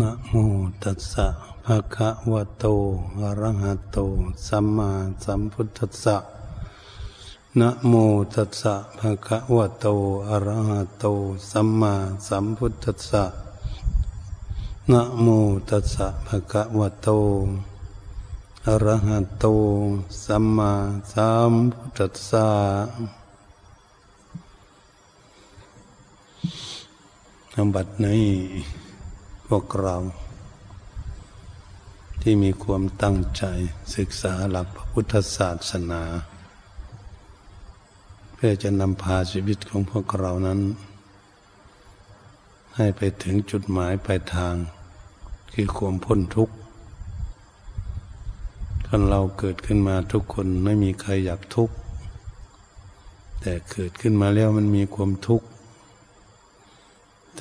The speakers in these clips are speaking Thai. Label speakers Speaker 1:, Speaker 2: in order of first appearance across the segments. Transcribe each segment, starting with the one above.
Speaker 1: นะโมตัสสะภะคะวะโต อะระหะโต สัมมาสัมพุทธัสสะนะโมตัสสะภะคะวะโต อะระหะโต สัมมาสัมพุทธัสสะนะโมตัสสะภะคะวะโต อะระหะโต สัมมาสัมพุทธัสสะอบัดนี้ วกเรา ที่มีความตั้งใจศึกษาหลักพระพุทธศาสนา เพื่อจะนำพาชีวิตของพวกเรานั้น ให้ไปถึงจุดหมายปลายทาง คือความพ้นทุกข์คนเราเกิดขึ้นมาทุกคนไม่มีใครอยากทุกข์แต่เกิดขึ้นมาแล้วมันมีความทุกข์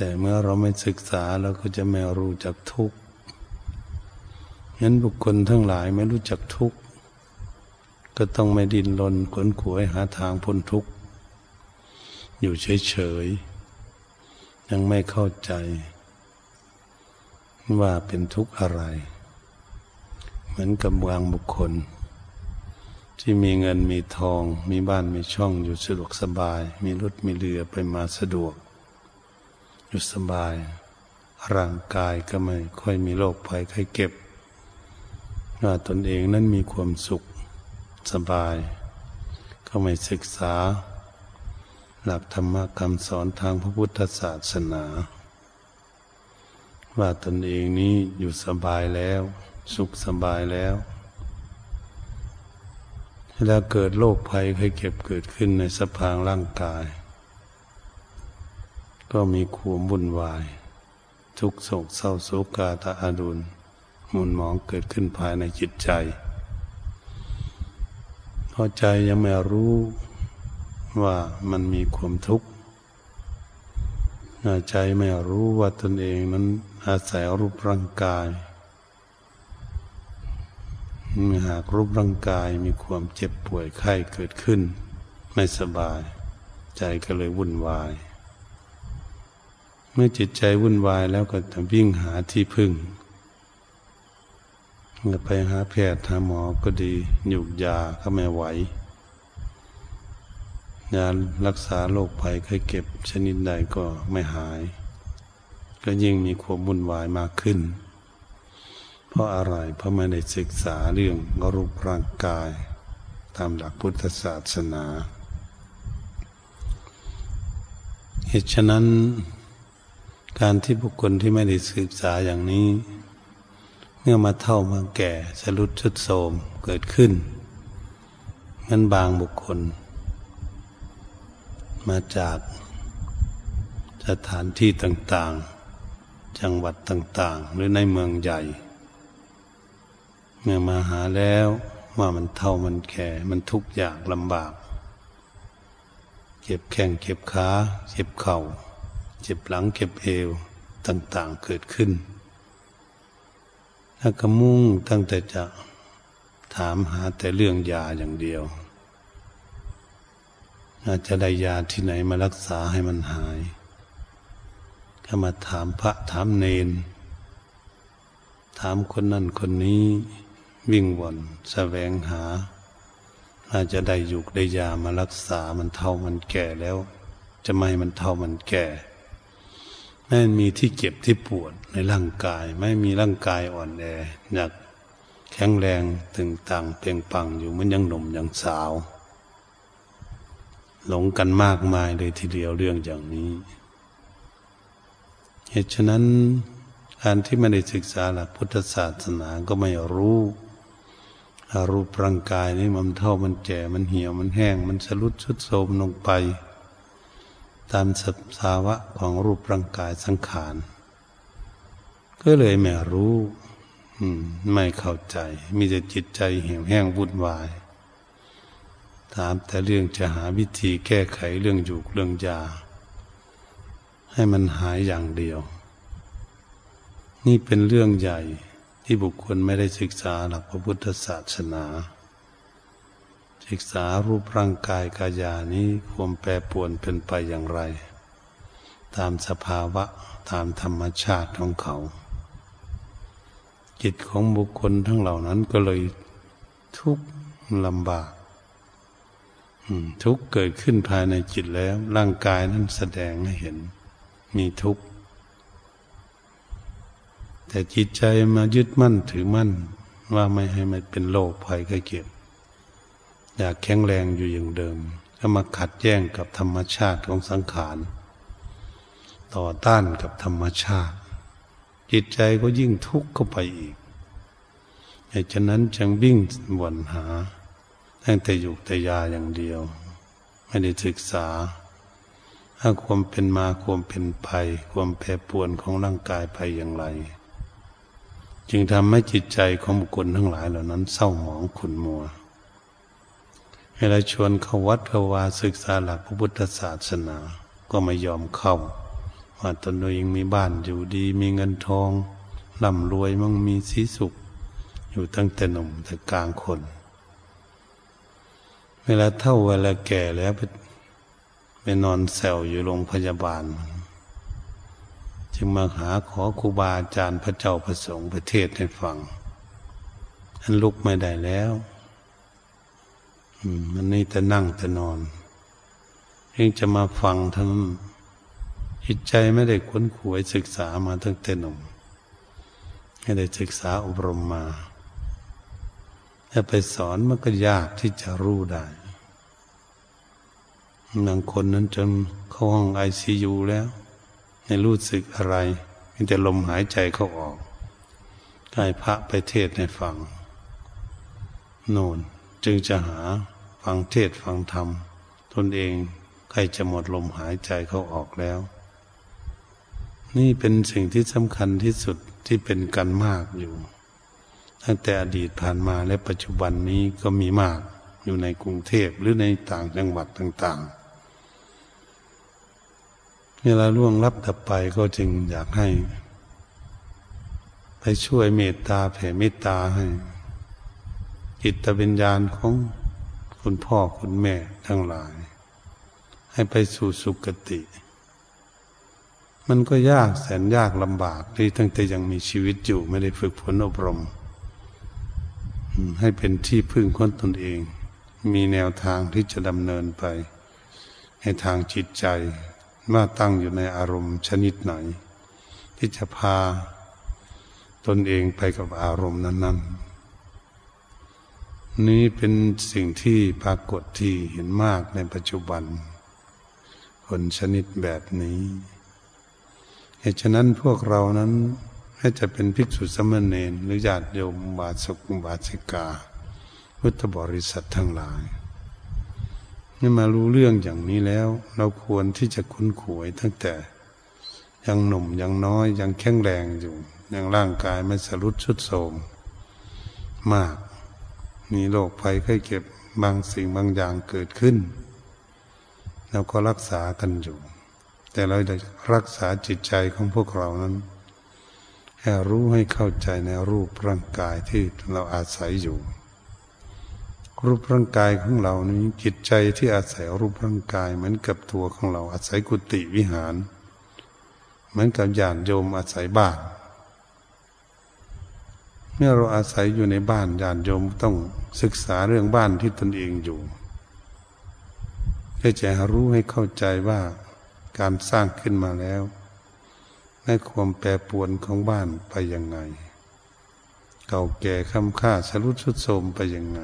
Speaker 1: แต่เมื่อเราไม่ศึกษาเราก็จะไม่รู้จักทุกข์งั้นบุคคลทั้งหลายไม่รู้จักทุกข์ก็ต้องไม่ดิ้นรนขวนขวยหาทางพ้นทุกข์อยู่เฉยๆยังไม่เข้าใจ ว่าเป็นทุกข์อะไร เหมือนกับบางบุคคล ที่มีเงินมีทอง มีบ้านมีช่องอยู่สะดวกสบาย มีรถมีเรือไปมาสะดวก อยู่สบาย ร่างกายก็ไม่ค่อยมีโรคภัยไข้เก็บว่าตนเองนั้นมีความสุขสบาย ก็ไม่ศึกษา หลักธรรมคำสอนทางพระพุทธศาสนา ว่าตนเองนี้อยู่สบายแล้ว สุขสบายแล้วเวลาเกิดโรคภัยไข้เก็บเกิดขึ้นในสภางร่างกาย ก็มีความวุ่นวาย ทุกโศกเศร้าโศกาตาอาดุลมุนหมองเกิดขึ้นภายในจิตใจพอใจยังไม่รู้ว่ามันมีความทุกข์ใจไม่รู้ว่าตนเองนั้นอาศัยรูปร่างกายหากรูปร่างกายมีความเจ็บป่วยไข้เกิดขึ้น ไม่สบาย ใจก็เลยวุ่นวาย เมื่อจิตใจวุ่นวายแล้วก็จะวิ่งหาที่พึ่งเมื่อไปหาแพทย์หาหมอก็ดีหยุกยาก็ไม่ไหวยารักษาโรคภัยเคยเก็บชนิดใดก็ไม่หาย ก็ยิ่งมีความวุ่นวายมากขึ้น เพราะอะไรเพราะไม่ได้ศึกษาเรื่องรูปร่างกาย ตามหลักพุทธศาสนา เหตุฉะนั้น การที่บุคคลที่ไม่ได้ศึกษาอย่างนี้ เมื่อมาเท่ามาแก่สรุดชุดโสมเกิดขึ้นงั้นบางบุคคล มาจากสถานที่ต่างๆ จังหวัดต่าง ๆ หรือในเมืองใหญ่ เมื่อมาหาแล้วว่ามันเท่ามันแก่มันทุกข์ยากลำบาก เจ็บแข้งเจ็บขาเจ็บเข่า เจ็บหลังเก็บเอวต่าง ๆเกิดขึ้นแล้วก็มุ่งตั้งแต่จะถามหาแต่เรื่องยาอย่างเดียวอาจจะได้ยาที่ไหนมารักษาให้มันหายก็มาถามพระถามเนน ถามคนนั่นคนนี้วิ่งวนแสวงหา อาจจะได้ยุกได้ยามารักษามันเท่ามันแก่แล้ว จะไม่มันเท่ามันแก่ ไม่มีที่เจ็บที่ปวดในร่างกาย ไม่มีร่างกายอ่อนแอหนักแข็งแรงตึงตังเปล่งปังอยู่มันยังหนุ่มยังสาว หลงกันมากมายเลยทีเดียวเรื่องอย่างนี้ เหตุฉะนั้นการที่ไม่ได้ศึกษาหลักพุทธศาสนาก็ไม่รู้รูปร่างกายนี่มันเท่ามันแก่มันเหี่ยวมันแห้ง มันสลุดชุดโทมลงไป ตามสภาวะของรูปร่างกายสังขาร ก็เลยไม่รู้ไม่เข้าใจ มีแต่จิตใจเหี่ยวแห้งวุ่นวาย ถามแต่เรื่องจะหาวิธีแก้ไขเรื่องอยู่เรื่องยา ให้มันหายอย่างเดียว นี่เป็นเรื่องใหญ่ที่บุคคลไม่ได้ศึกษาหลักพระพุทธศาสนา ศึกษารูปร่างกายกายานี้ความแปรปวนเป็นไปอย่างไร ตามสภาวะตามธรรมชาติของเขา จิตของบุคคลทั้งเหล่านั้นก็เลยทุกข์ลำบากทุกข์เกิดขึ้นภายในจิตแล้ว ร่างกายนั้นแสดงให้เห็น มีทุกข์ แต่จิตใจมายึดมั่นถือมั่น ว่าไม่ให้มันเป็นโรคภัยไข้เจ็บ อยากแข็งแรงอยู่อย่างเดิมก็มาขัดแย้งกับธรรมชาติของสังขารต่อต้านกับธรรมชาติ จิตใจก็ยิ่งทุกข์เข้าไปอีกเหตุฉะนั้นจึงวิ่งวนหา ตั้งแต่อยู่แต่ยาอย่างเดียว ไม่ได้ศึกษาถ้าความเป็นมาความเป็นภัยความแปรปวนของร่างกายไปอย่างไร จึงทำให้จิตใจของบุคคลทั้งหลายเหล่านั้นเศร้าหมองขุ่นมัว เวลาชวนเข้าวัดเข้าวาศึกษาหลักพระพุทธศาสนา ก็ไม่ยอมเข้าว่าตนเองมีบ้านอยู่ดีมีเงินทองร่ำรวยมั่งมีสีสุข อยู่ตั้งแต่หนุ่มแต่กลางคน เวลาเท่าเวลาแก่แล้วไปไปนอนแซวอยู่โรงพยาบาล จึงมาหาขอครูบาอาจารย์พระเจ้าประสงค์ประเทศให้ฟังท่านลุกไม่ได้แล้ว มันนี่แต่นั่งแต่นอนเองจะมาฟังทั้งจิตใจไม่ได้ค้นขวยศึกษามาตั้งแต่หนุ่มไม่ได้ศึกษาอบรมมาถ้าไปสอนมันก็ยากที่จะรู้ได้บางคนนั้นจนเข้าห้องไอซียูแล้วไม่รู้สึกอะไรมีแต่ลมหายใจเข้าออกกายพระไปเทศในฟัง โน่นจึงจะหา ฟังเทศฟังธรรม ตนเองใกล้จะหมดลมหายใจเขาออกแล้ว นี่เป็นสิ่งที่สำคัญที่สุดที่เป็นกันมากอยู่ ตั้งแต่อดีตผ่านมาและปัจจุบันนี้ก็มีมากอยู่ในกรุงเทพหรือในต่างจังหวัดต่าง ๆ เวลาล่วงรับดับไปก็จึงอยากให้ ไปช่วยเมตตาแผ่เมตตาให้จิตวิญญาณของ คุณพ่อคุณแม่ทั้งหลาย ให้ไปสู่สุคติ มันก็ยากแสนยากลำบากที่ตั้งแต่ยังมีชีวิตอยู่ไม่ได้ฝึกฝนอบรม ให้เป็นที่พึ่งคนตนเอง มีแนวทางที่จะดำเนินไป ให้ทางจิตใจว่าตั้งอยู่ในอารมณ์ชนิดไหน ที่จะพาตนเองไปกับอารมณ์นั้น ๆ นี้เป็นสิ่งที่ปรากฏที่เห็นมากในปัจจุบัน คนชนิดแบบนี้เหตุฉะนั้นพวกเรานั้นให้จะเป็นภิกษุสมณเณรหรือญาติโยมบาสกุบาสิกา พุทธบริษัททั้งหลายนี่มารู้เรื่องอย่างนี้แล้ว เราควรที่จะคุ้นขวยตั้งแต่ ยังหนุ่มยังน้อยยังแข็งแรงอยู่ยังร่างกายไม่สรุดชุดโทมมาก มีโรคภัยไข้เจ็บบางสิ่งบางอย่างเกิดขึ้นเราก็รักษากันอยู่ แต่เราจะรักษาจิตใจของพวกเรานั้นให้รู้ให้เข้าใจในรูปร่างกายที่เราอาศัยอยู่ รูปร่างกายของเรานี้จิตใจที่อาศัยรูปร่างกายเหมือนกับตัวของเราอาศัยกุฏิวิหาร เหมือนกับญาติโยมอาศัยบ้าน มื่อเราอาศัยอยู่ในบ้านญาติโยมต้องศึกษาเรื่องบ้านที่ตนเองอยู่เพื่อจะรู้ให้เข้าใจว่าการสร้างขึ้นมาแล้วในความแปรปวนของบ้านไปยังไง เก่าแก่ค้ำค่าสรุดสุดโทมไปยังไง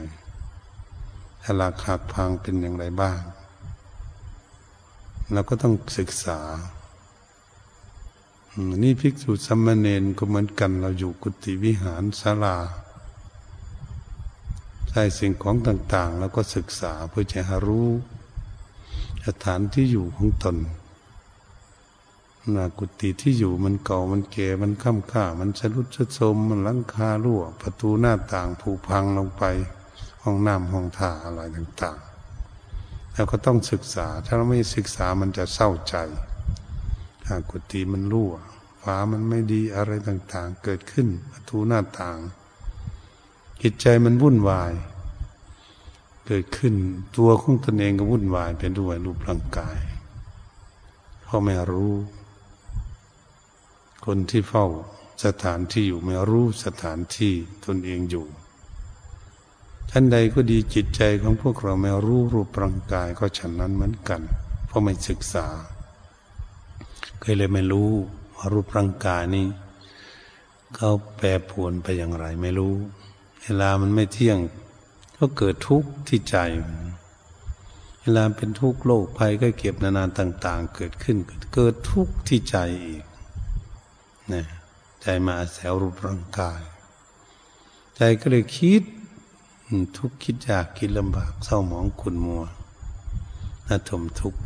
Speaker 1: หลักหักพังเป็นอย่างไรบ้างเราก็ต้องศึกษา นี่ภิกษุสัมมาเนนก็เหมือนกันเราอยู่กุฏิวิหารศาลาใช้สิ่งของต่างๆ แล้วก็ศึกษาเพื่อจะหารู้สถานที่อยู่ของตนนากุฏิที่อยู่มันเก่ามันแก่มันค่ำค่า มันชรุดชดโทมมันลังคารั่ว ประตูหน้าต่างผุพังลงไป ห้องน้ำห้องท่าอะไรต่างๆ แล้วก็ต้องศึกษาถ้าเราไม่ศึกษามันจะเศร้าใจ ถ้ากุฏิมันรั่วฝามันไม่ดีอะไรต่างๆ เกิดขึ้นประตูหน้าต่างจิตใจมันวุ่นวาย เกิดขึ้นตัวของตนเองก็วุ่นวายเป็นด้วยรูปร่างกายเพราะไม่รู้ คนที่เฝ้าสถานที่อยู่ไม่รู้สถานที่ตนเองอยู่ท่านใดก็ดีจิตใจของพวกเราไม่รู้รูปร่างกายก็ฉันนั้นเหมือนกัน เพราะไม่ศึกษา เคยเลยไม่รู้ว่ารูปร่างกายนี้เขาแปรปวนไปอย่างไรไม่รู้ เวลามันไม่เที่ยง ก็เกิดทุกข์ที่ใจ เวลาเป็นทุกข์โลกภัยก็เก็บนานๆต่าง ๆ เกิดขึ้น เกิดทุกข์ที่ใจอีกนะใจมาแสวรูปร่างกาย ใจก็เลยคิด ทุกข์คิดยากคิดลำบากเศร้าหมองขุนมัวน่าทมทุกข์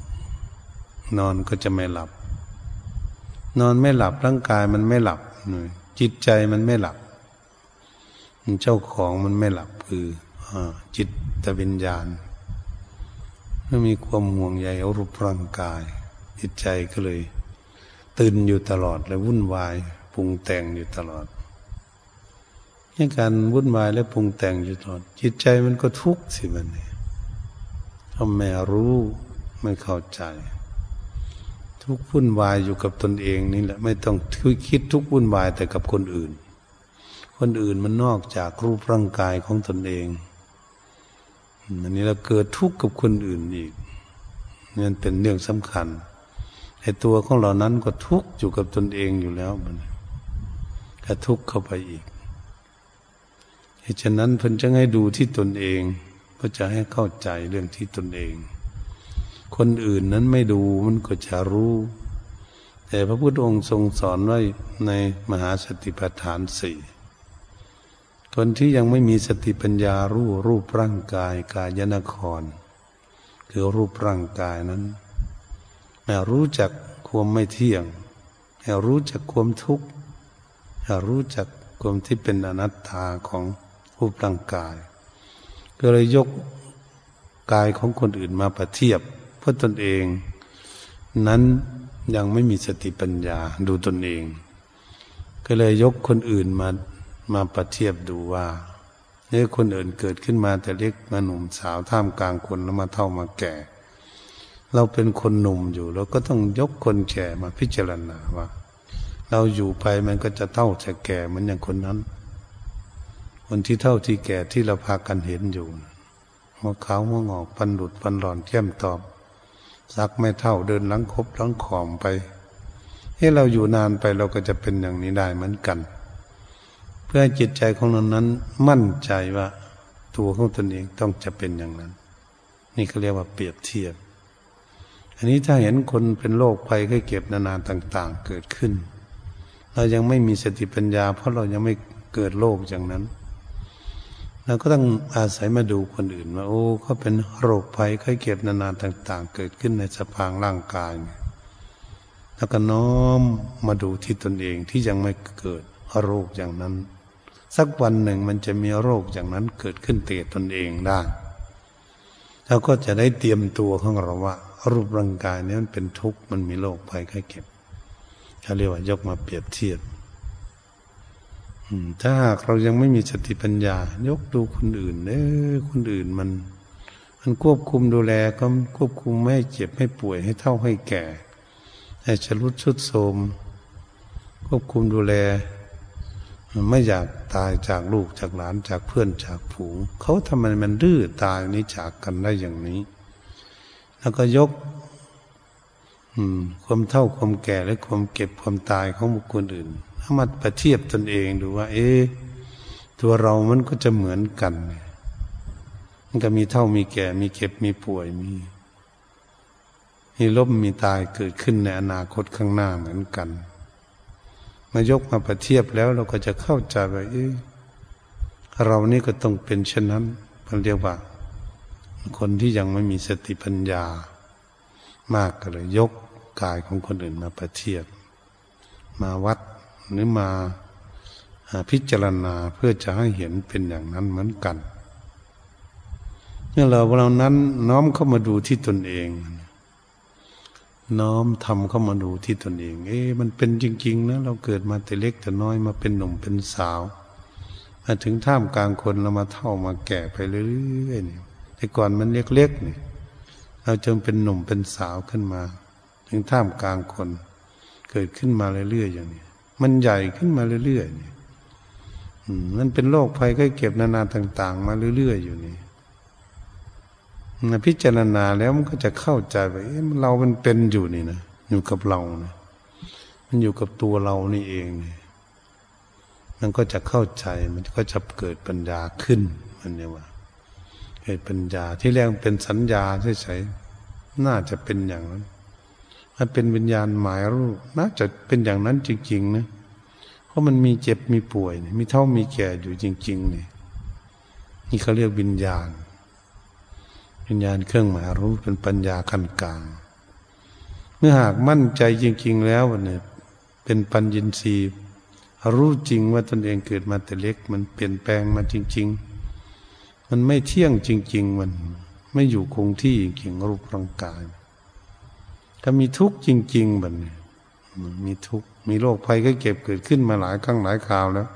Speaker 1: นอนก็จะไม่หลับ นอนไม่หลับร่างกายมันไม่หลับจิตใจมันไม่หลับเจ้าของมันไม่หลับคือจิตตวิญญาณไม่มีความห่วงใยเอารูปร่างกาย จิตใจก็เลย ตื่นอยู่ตลอดและวุ่นวายปรุงแต่งอยู่ตลอดให้การวุ่นวายและปรุงแต่งอยู่ตลอด จิตใจมันก็ทุกข์สิมันเนี่ยทำไม่รู้ไม่เข้าใจ ทุกวุ่นวายอยู่กับตนเองนี่แหละ ไม่ต้องคิดทุกวุ่นวายแต่กับคนอื่น คนอื่นมันนอกจากรูปร่างกายของตนเองอันนี้เราเกิดทุกข์กับคนอื่นอีกนี่เป็นเรื่องสำคัญไอ้ตัวของเรานั้นก็ทุกข์อยู่กับตนเองอยู่แล้วมันก็ทุกข์เข้าไปอีกเหตุฉะนั้นเพิ่นจะให้ดูที่ตนเองเพื่อจะให้เข้าใจเรื่องที่ตนเอง คนอื่นนั้นไม่ดูมันก็จะรู้ แต่พระพุทธองค์ทรงสอนไว้ในมหาสติปัฏฐานสี่คนที่ยังไม่มีสติปัญญารู้รูปร่างกายกายนคร คือรูปร่างกายนั้นแม้รู้จักความไม่เที่ยงแม้รู้จักความทุกข์แม้รู้จักความที่เป็นอนัตตาของรูปร่างกาย ก็เลยยกกายของคนอื่นมาประเทียบ เพื่อตนเอง นั้นยังไม่มีสติปัญญาดูตนเอง ก็เลยยกคนอื่นมามาประเทียบดูว่าเนี่ยคนอื่นเกิดขึ้นมาแต่เล็กมาหนุ่มสาวท่ามกลางคนแล้วมาเท่ามาแก่ เราเป็นคนหนุ่มอยู่เราก็ต้องยกคนแก่มาพิจารณาว่า เราอยู่ไปมันก็จะเท่าจะแก่เหมือนอย่างคนนั้น คนที่เท่าที่แก่ที่เราพากันเห็นอยู่หัวขาวหัวงอกปันหลุดปันหลอนเข้มตอบ ซักไม่เท่าเดินหลังคบหลังขอมไปให้เราอยู่นานไปเราก็จะเป็นอย่างนี้ได้เหมือนกัน เพื่อจิตใจของเรานั้นมั่นใจว่าตัวของตนเองต้องจะเป็นอย่างนั้น นี่เขาเรียกว่าเปรียบเทียบ อันนี้ถ้าเห็นคนเป็นโรคภัยไข้เก็บนานๆต่าง ๆ เกิดขึ้น เรายังไม่มีสติปัญญา เพราะเรายังไม่เกิดโรคอย่างนั้น เราก็ต้องอาศัยมาดูคนอื่นว่าโอ้เขาเป็นโรคภัยไข้เจ็บนานๆต่าง ๆ เกิดขึ้นในสภางร่างกาย แล้วก็น้อมมาดูที่ตนเองที่ยังไม่เกิดโรคอย่างนั้น สักวันหนึ่งมันจะมีโรคอย่างนั้นเกิดขึ้นเตตนเองได้เราก็จะได้เตรียมตัวของเราว่า รูปร่างกายนี้มันเป็นทุกข์มันมีโรคภัยไข้เจ็บเขาเรียกว่ายกมาเปรียบเทียบ ถ้าหากเรายังไม่มีสติปัญญา ยกดูคนอื่นเออคนอื่นมัน มันควบคุมดูแลก็ควบคุมไม่ให้เจ็บไม่ป่วยให้เท่าให้แก่ให้ชรุดชุดโทมควบคุมดูแล ไม่อยากตายจากลูกจากหลานจากเพื่อนจากผูงเขาทำไมมันดื้อตายนี้จากกันได้อย่างนี้ แล้วก็ยกความเท่าความแก่และความเก็บความตายของบุคคลอื่น ถ้ามาประเทียบตนเองดูว่า เอ๊ตัวเรามันก็จะเหมือนกัน มันก็มีเท่ามีแก่ มีเก็บมีป่วยมี มีล้มมีตายเกิดขึ้นในอนาคตข้างหน้าเหมือนกัน มายกมาประเทียบแล้วเราก็จะเข้าใจว่าเอ๊เรานี่ก็ต้องเป็นเช่นนั้นมันเรียกว่า คนที่ยังไม่มีสติปัญญา มากก็เลยยกกายของคนอื่นมาประเทียบ มาวัด หรือมาพิจารณาเพื่อจะให้เห็นเป็นอย่างนั้นเหมือนกันเมื่อเราเรานั้นน้อมเข้ามาดูที่ตนเอง น้อมทำเข้ามาดูที่ตนเอง เอ๊ะมันเป็นจริง ๆ นะ เราเกิดมาแต่เล็กแต่น้อยมาเป็นหนุ่มเป็นสาวมาถึงท่ามกลางคนเรามาเท่ามาแก่ไปเรื่อยๆนี่แต่ก่อนมันเล็กๆนี่เราจนเป็นหนุ่มเป็นสาวขึ้นมา ถึงท่ามกลางคน เกิดขึ้นมาเรื่อยๆอย่างนี้ มันใหญ่ขึ้นมาเรื่อยๆนี่มันเป็นโรคภัยไข้เก็บนานาต่าง ๆ มาเรื่อยๆอยู่นี่พิจารณาแล้วมันก็จะเข้าใจว่าเรามันเป็นอยู่นี่นะอยู่กับเรานะมันอยู่กับตัวเรานี่เองนี่มันก็จะเข้าใจมันก็จะเกิดปัญญาขึ้นมันเนี่ยว่าเกิดปัญญาที่แรกเป็นสัญญาเฉยๆน่าจะเป็นอย่างนั้น มันเป็นวิญญาณหมายรู้น่าจะเป็นอย่างนั้นจริงๆนะเพราะมันมีเจ็บมีป่วยมีเท่ามีแก่อยู่จริงๆนี่นี่เขาเรียกวิญญาณ วิญญาณเครื่องหมายรู้เป็นปัญญาขั้นกลาง เมื่อหากมั่นใจจริง ๆ แล้วเนี่ยเป็นปัญญินทรีย์รู้จริงว่าตนเองเกิดมาแต่เล็ก มันเปลี่ยนแปลงมาจริง ๆ มันไม่เที่ยงจริง ๆ มันไม่อยู่คงที่จริงรูปร่างกาย ถ้ามีทุกข์จริง ๆแบบนี้มีทุกข์มีโรคภัยก็เก็บเกิดขึ้นมาหลายครั้งหลายคราวแล้ว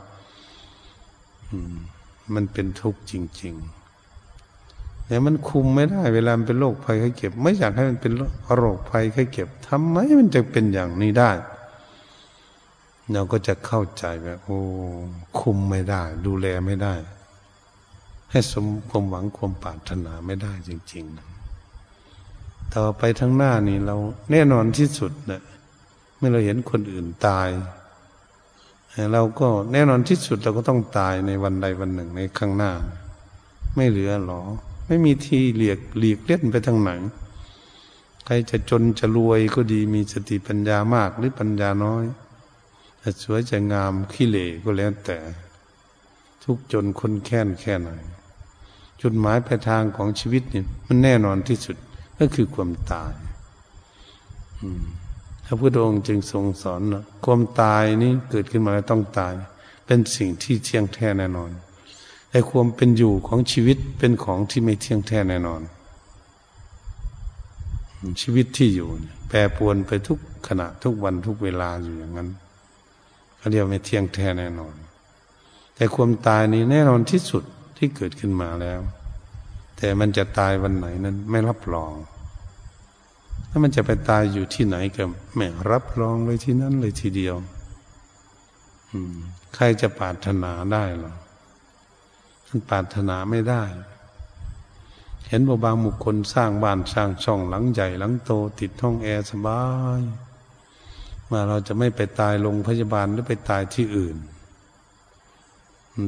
Speaker 1: มันเป็นทุกข์จริง ๆ แต่มันคุมไม่ได้ เวลาเป็นโรคภัยไข้เจ็บ ไม่อยากให้มันเป็นโรคภัยไข้เจ็บทำไมมันจะเป็นอย่างนี้ได้ เราก็จะเข้าใจแบบโอ้คุมไม่ได้ ดูแลไม่ได้ ให้สมความหวังความปรารถนาไม่ได้จริง ๆ ต่อไปทั้งหน้านี่เราแน่นอนที่สุดนะเมื่อเราเห็นคนอื่นตาย เราก็แน่นอนที่สุดเราก็ต้องตายในวันใดวันหนึ่งในข้างหน้า ไม่เหลือหรอ ไม่มีที่เหลียกหลีกเล่นไปทางไหนใครจะจนจะรวยก็ดีมีสติปัญญามากหรือปัญญาน้อยจะสวยจะงามขี้เหร่ก็แล้วแต่ ทุกจนคนแค้นแค่ไหนจุดหมายปลายทางของชีวิตนี่มันแน่นอนที่สุด ก็คือความตายพระพุทธองค์จึงทรงสอนว่าความตายนี้เกิดขึ้นมาแล้วต้องตาย เป็นสิ่งที่เที่ยงแท้แน่นอนแต่ความเป็นอยู่ของชีวิตเป็นของที่ไม่เที่ยงแท้แน่นอน ชีวิตที่อยู่ แปรปวนไปทุกขณะทุกวันทุกเวลาอยู่อย่างนั้นเขาเรียกไม่เที่ยงแท้แน่นอน แต่ความตายนี้แน่นอนที่สุดที่เกิดขึ้นมาแล้ว แต่มันจะตายวันไหนนั้นไม่รับรอง ถ้ามันจะไปตายอยู่ที่ไหนก็ไม่รับรองเลยที่นั้นเลยทีเดียวใครจะปรารถนาได้หรอมันปรารถนาไม่ได้ เห็นบางบุคคลสร้างบ้านสร้างช่องหลังใหญ่หลังโตติดห้องแอร์สบาย มาเราจะไม่ไปตายโรงพยาบาลหรือไปตายที่อื่น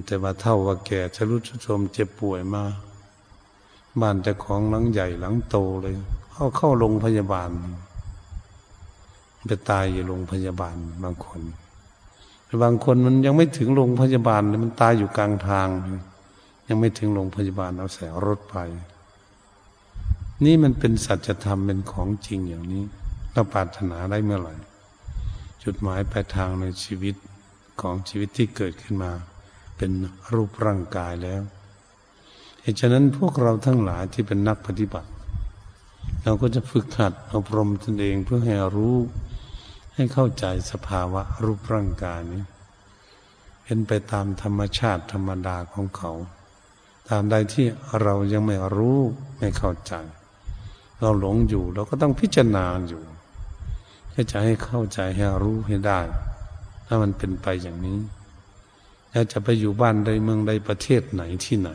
Speaker 1: แต่ว่าเท่าว่าแก่ชรุดชมเจ็บป่วยมา บ้านแต่ของหลังใหญ่หลังโตเลย เข้าเข้าโรงพยาบาลไปตายอยู่โรงพยาบาลบางคนบางคนมันยังไม่ถึงโรงพยาบาลมันตายอยู่กลางทาง ยังไม่ถึงโรงพยาบาลเอาแสรถไป นี่มันเป็นสัจธรรมเป็นของจริงอย่างนี้เราปรารถนาได้เมื่อไหร่จุดหมายปลายทางในชีวิตของชีวิตที่เกิดขึ้นมา เป็นรูปร่างกายแล้ว เหตุฉะนั้นพวกเราทั้งหลายที่เป็นนักปฏิบัติ เราก็จะฝึกหัดอบรมตนเองเพื่อให้รู้ ให้เข้าใจสภาวะรูปร่างกายนี้เป็นไปตามธรรมชาติธรรมดาของเขาตามใดที่เรายังไม่รู้ไม่เข้าใจ เราหลงอยู่เราก็ต้องพิจารณาอยู่เพื่อจะให้เข้าใจให้รู้ให้ได้ ถ้ามันเป็นไปอย่างนี้เราจะไปอยู่บ้านใดเมืองใดประเทศไหนที่ไหน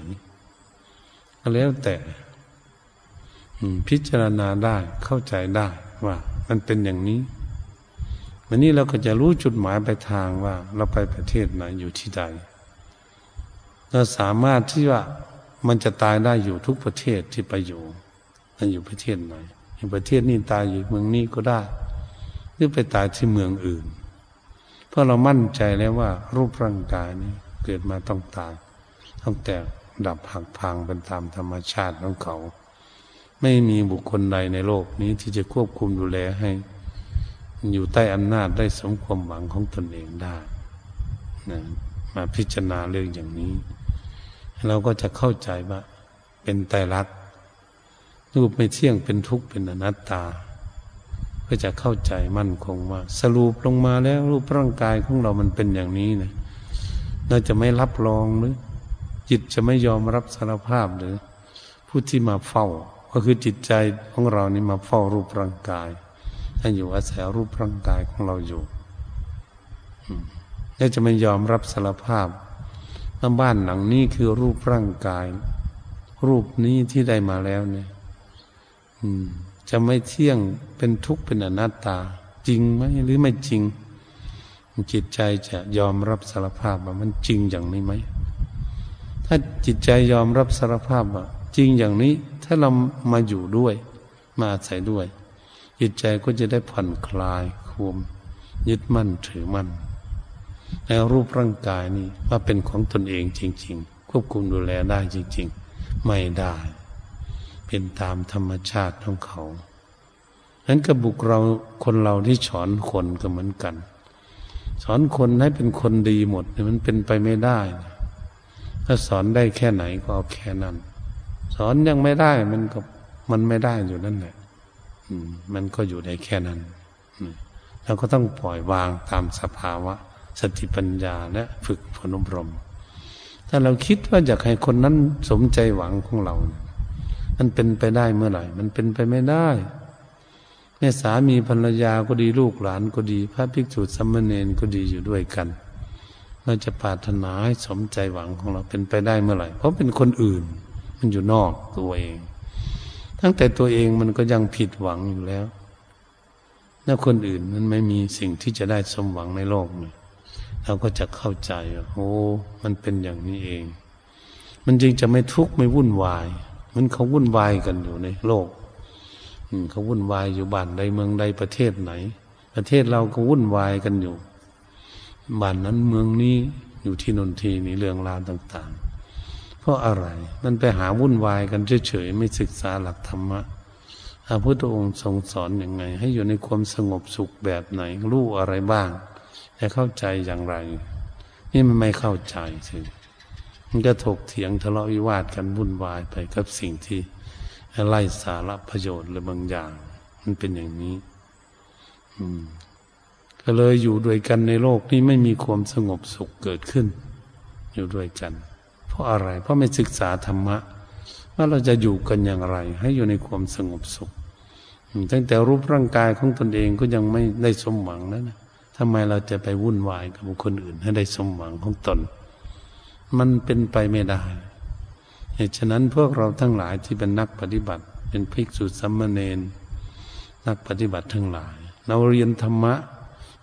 Speaker 1: ก็แล้วแต่พิจารณาได้เข้าใจได้ว่า มันเป็นอย่างนี้ วันนี้เราก็จะรู้จุดหมายไปทางว่า เราไปประเทศไหนอยู่ที่ใดเราสามารถที่ว่ามันจะตายได้อยู่ทุกประเทศที่ไปอยู่มันอยู่ประเทศไหนอย่างประเทศนี้ตายอยู่เมืองนี้ก็ได้ หรือไปตายที่เมืองอื่น เพราะเรามั่นใจแล้วว่า รูปร่างกายนี้เกิดมาต้องตายต้องแตก ดับหักพังเป็นตามธรรมชาติของเขา ไม่มีบุคคลใดในโลกนี้ที่จะควบคุมดูแลให้ อยู่ใต้อำนาจได้สมความหวังของตนเองได้นะมาพิจารณาเรื่องอย่างนี้ เราก็จะเข้าใจว่า เป็นไตรลักษณ์รูปไม่เที่ยงเป็นทุกข์เป็นอนัตตาก็จะเข้าใจมั่นคงว่า สรุปลงมาแล้วรูปร่างกายของเรามันเป็นอย่างนี้นะเราจะไม่รับรองหรือ จิตจะไม่ยอมรับสารภาพหรือผู้ที่มาเฝ้า ก็คือจิตใจของเรานี่มาเฝ้ารูปร่างกายให้อยู่อาศัยรูปร่างกายของเราอยู่แล้วจะไม่ยอมรับสารภาพว่าบ้านหลังนี้คือรูปร่างกาย รูปนี้ที่ได้มาแล้วเนี่ยจะไม่เที่ยงเป็นทุกข์เป็นอนัตตา จริงไหมหรือไม่จริง จิตใจจะยอมรับสารภาพว่ามันจริงอย่างนี้ไหม ถ้าจิตใจยอมรับสารภาพว่าจริงอย่างนี้ถ้าเรามาอยู่ด้วย มาอาศัยด้วย จิตใจก็จะได้ผ่อนคลายควมยึดมั่นถือมั่นในรูปร่างกายนี้ว่าเป็นของตนเองจริง ๆ ควบคุมดูแลได้จริง ๆ ไม่ได้ เป็นตามธรรมชาติของเขานั้นกระบุกเราคนเราที่สอนคนก็เหมือนกัน สอนคนให้เป็นคนดีหมดมันเป็นไปไม่ได้ ถ้าสอนได้แค่ไหนก็เอาแค่นั้น สอนยังไม่ได้มันก็มันไม่ได้อยู่นั่นแหละมันก็อยู่ได้แค่นั้นเราก็ต้องปล่อยวางตามสภาวะ สติปัญญาและฝึกฝนอบรม ถ้าเราคิดว่าอยากให้คนนั้นสมใจหวังของเรา มันเป็นไปได้เมื่อไหร่ มันเป็นไปไม่ได้แม่สามีภรรยาก็ดีลูกหลานก็ดี พระภิกษุสัมมเนนก็ดีอยู่ด้วยกัน เราจะปรารถนาให้สมใจหวังของเราเป็นไปได้เมื่อไหร่ เพราะเป็นคนอื่น มันอยู่นอกตัวเอง ตั้งแต่ตัวเองมันก็ยังผิดหวังอยู่แล้วแล้วคนอื่นมันไม่มีสิ่งที่จะได้สมหวังในโลกเลยเราก็จะเข้าใจว่าโอ้มันเป็นอย่างนี้เอง มันจึงจะไม่ทุกข์ไม่วุ่นวาย มันเขาวุ่นวายกันอยู่ในโลกเขาวุ่นวายอยู่บ้านใดเมืองใดประเทศไหน ประเทศเราก็วุ่นวายกันอยู่ บ้านนั้นเมืองนี้อยู่ที่นนทีนี้เรื่องราวต่าง ๆ เพราะอะไรมันไปหาวุ่นวายกันเฉยๆไม่ศึกษาหลักธรรมะพระพุทธองค์ทรงสอนอยังไง ให้อยู่ในความสงบสุขแบบไหนรู้อะไรบ้างจะเข้าใจอย่างไร นี่มันไม่เข้าใจสิมันก็ถกเถียงทะเลาะวิวาทกันวุ่นวายไปกับสิ่งที่ไล่สาระประโยชน์หรือบางอย่าง มันเป็นอย่างนี้ อืม ก็เลยอยู่ด้วยกันในโลกนี้ไม่มีความสงบสุขเกิดขึ้น อยู่ด้วยกัน เพราะอะไร เพราะไม่ศึกษาธรรมะ ว่าเราจะอยู่กันอย่างไร ให้อยู่ในความสงบสุข ตั้งแต่รูปร่างกายของตนเองก็ยังไม่ได้สมหวังแล้วนะทำไมเราจะไปวุ่นวายกับบุคคลอื่น ให้ได้สมหวังของตน มันเป็นไปไม่ได้เหตุฉะนั้นพวกเราทั้งหลายที่เป็นนักปฏิบัติ เป็นภิกษุสัมมาเนนนักปฏิบัติทั้งหลาย เราเรียนธรรมะ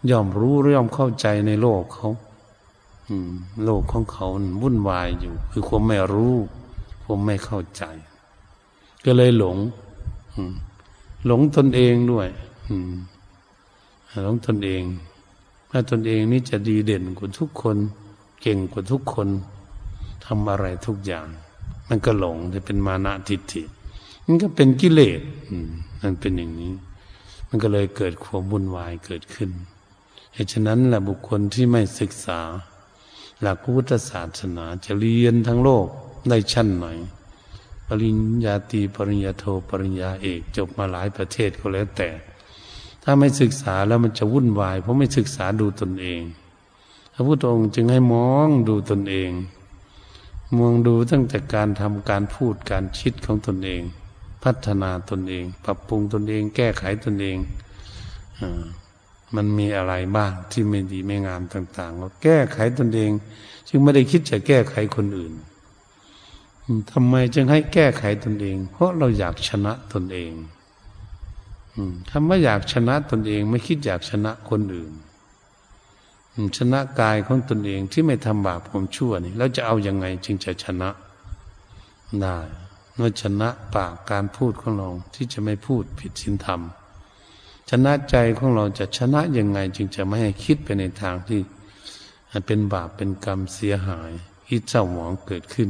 Speaker 1: ย่อมรู้ย่อมเข้าใจในโลกเขาโลกของเขาวุ่นวายอยู่ คือความไม่รู้ผมไม่เข้าใจ ก็เลยหลงหลงตนเองด้วยหลงตนเองถ้าตนเองนี่จะดีเด่นกว่าทุกคน เก่งกว่าทุกคนทำอะไรทุกอย่าง มันก็หลงจะเป็นมานะทิฏฐิมันก็เป็นกิเลสมันเป็นอย่างนี้ มันก็เลยเกิดความวุ่นวายเกิดขึ้น เหตุฉะนั้นแหละบุคคลที่ไม่ศึกษา หลักพุทธศาสนาจะเรียนทั้งโลกได้ชั้นไหน ปริญญาตรีปริญญาโทปริญญาเอกจบมาหลายประเทศก็แล้วแต่ ถ้าไม่ศึกษาแล้วมันจะวุ่นวาย เพราะไม่ศึกษาดูตนเอง พระพุทธองค์จึงให้มองดูตนเองมองดูตั้งแต่การทำการพูดการคิดของตนเอง พัฒนาตนเอง ปรับปรุงตนเอง แก้ไขตนเองอ มันมีอะไรบ้างที่ไม่ดีไม่งามต่างๆก็แก้ไขตนเอง จึงไม่ได้คิดจะแก้ไขคนอื่นทำไมจึงให้แก้ไขตนเอง เพราะเราอยากชนะตนเองถ้าไม่อยากชนะตนเอง ไม่คิดอยากชนะคนอื่นชนะกายของตนเองที่ไม่ทำบาปความชั่วนี่แล้วจะเอาอยัางไงจึงจะชนะได้เมื่อชนะปากการพูดของเราที่จะไม่พูดผิดศีลธรรม ชนะใจของเราจะชนะยังไง จึงจะไม่ให้คิดไปในทางที่เป็นบาปเป็นกรรมเสียหายคิดเจ้าหมองเกิดขึ้น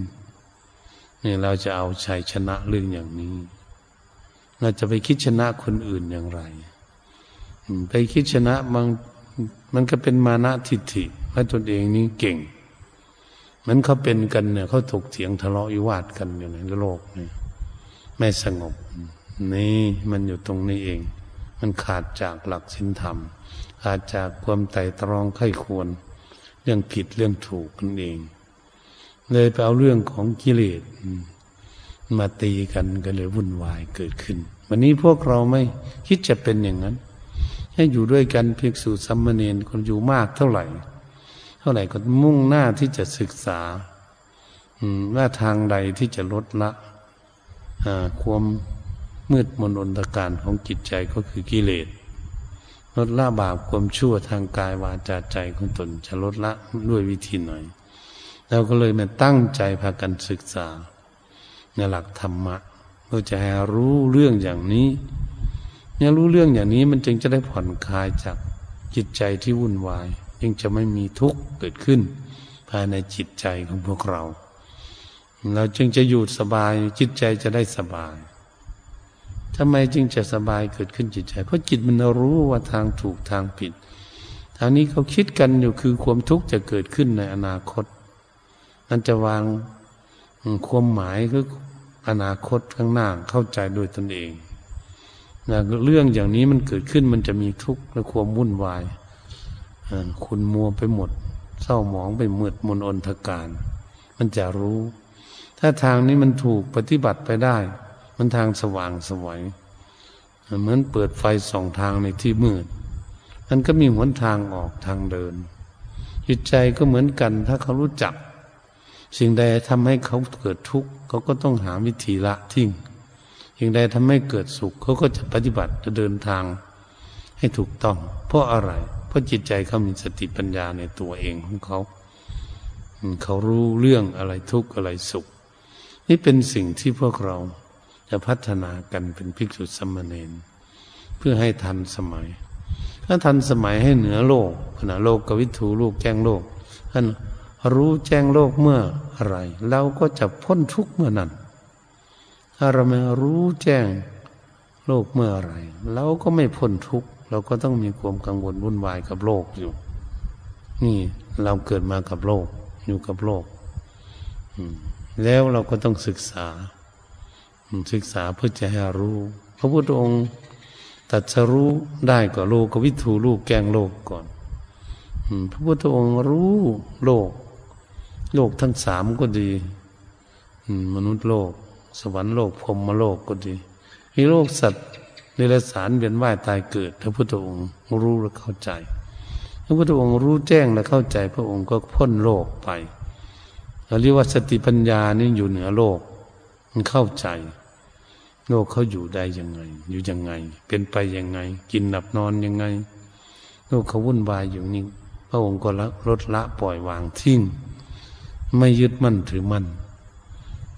Speaker 1: นี่เราจะเอาชัยชนะเรื่องอย่างนี้ เราจะไปคิดชนะคนอื่นอย่างไร ไปคิดชนะบางมันก็เป็นมานะทิฏฐิว่าตนเองนี้เก่ง มันเขาเป็นกันเนี่ยเขาถกเถียงทะเลาะวิวาทกันอยู่ในโลกนี่ไม่สงบ นี่มันอยู่ตรงนี้เอง มันขาดจากหลักศีลธรรม ขาดจากความไต่ตรองไข้ควร เรื่องผิดเรื่องถูกนั่นเอง เลยไปเอาเรื่องของกิเลสมาตีกันก็เลยวุ่นวายเกิดขึ้น วันนี้พวกเราไม่คิดจะเป็นอย่างนั้น ให้อยู่ด้วยกันเพียงสู่สัมมเนนคนอยู่มากเท่าไหร่ เท่าไหร่ก็มุ่งหน้าที่จะศึกษาว่าทางใดที่จะลดละความ มืดมนอนตการของจิตใจก็คือกิเลสลดละบาปความชั่วทางกายวาจาใจของตนจะลดละด้วยวิธีหน่อยเราก็เลยมาตั้งใจพากันศึกษา ในหลักธรรมะเพื่อจะให้รู้เรื่องอย่างนี้เนี่ยรู้เรื่องอย่างนี้มันจึงจะได้ผ่อนคลายจากจิตใจที่วุ่นวาย จึงจะไม่มีทุกข์เกิดขึ้น ภายในจิตใจของพวกเรา เราจึงจะอยู่สบายจิตใจจะได้สบาย ทำไมจึงจะสบายเกิดขึ้นจิตใจ เพราะจิตมันรู้ว่าทางถูกทางผิด ทางนี้เขาคิดกันอยู่คือความทุกข์จะเกิดขึ้นในอนาคต มันจะวางความหมายคืออนาคตข้างหน้าเข้าใจโดยตนเองนะเรื่องอย่างนี้มันเกิดขึ้นมันจะมีทุกข์และความวุ่นวายคุณมัวไปหมด เศร้าหมองไปมืดมนอนทการ มันจะรู้ ถ้าทางนี้มันถูกปฏิบัติไปได้ มันทางสว่างสวยเหมือนเปิดไฟสองทางในที่มืดมันก็มีหนทางออกทางเดิน จิตใจก็เหมือนกันถ้าเขารู้จัก สิ่งใดทำให้เขาเกิดทุกข์เขาก็ต้องหาวิธีละทิ้งอย่งใดทำให้เกิดสุขเขาก็จะปฏิบัติจะเดินทางให้ถูกต้อง เพราะอะไร เพราะจิตใจเขามีสติปัญญาในตัวเองของเขาเขารู้เรื่องอะไรทุกข์อะไรสุข นี่เป็นสิ่งที่พวกเรา จะพัฒนากันเป็นภิกษุสมณเณรเพื่อให้ทันสมัย ถ้าทันสมัยให้เหนือโลกขณะโลกกวิถูโลกแจ้งโลกท่านรู้แจ้งโลกเมื่ออะไรเราก็จะพ้นทุกเมื่อนั้น ถ้าเราไม่รู้แจ้งโลกเมื่อไรเราก็ไม่พ้นทุกเราก็ต้องมีความกังวลวุ่นวายกับโลกอยู่ นี่เราเกิดมากับโลกอยู่กับโลกแล้วเราก็ต้องศึกษา ศึกษาเพื่อจะให้รู้ พระพุทธองค์ตัดสรู้ได้ก็โลกวิถูลูกแกงโลกก่อนพระพุทธองค์รู้โลก โลกทั้งสามก็ดีมนุษย์โลก สวรรค์โลกพรมโลกก็ดี มีโลกสัตว์เดรัจฉานเวียนว่ายตายเกิด พระพุทธองค์รู้และเข้าใจ พระพุทธองค์รู้แจ้งและเข้าใจ พระองค์ก็พ้นโลกไปเราเรียกว่าสติปัญญานี่อยู่เหนือโลก มันเข้าใจ โลกเขาอยู่ได้ยังไง อยู่ยังไง เป็นไปยังไง กินหลับนอนยังไง โลกเขาวุ่นวายอยู่นี่พระองค์ก็ละลดละปล่อยวางทิ้งไม่ยึดมั่นถือมั่น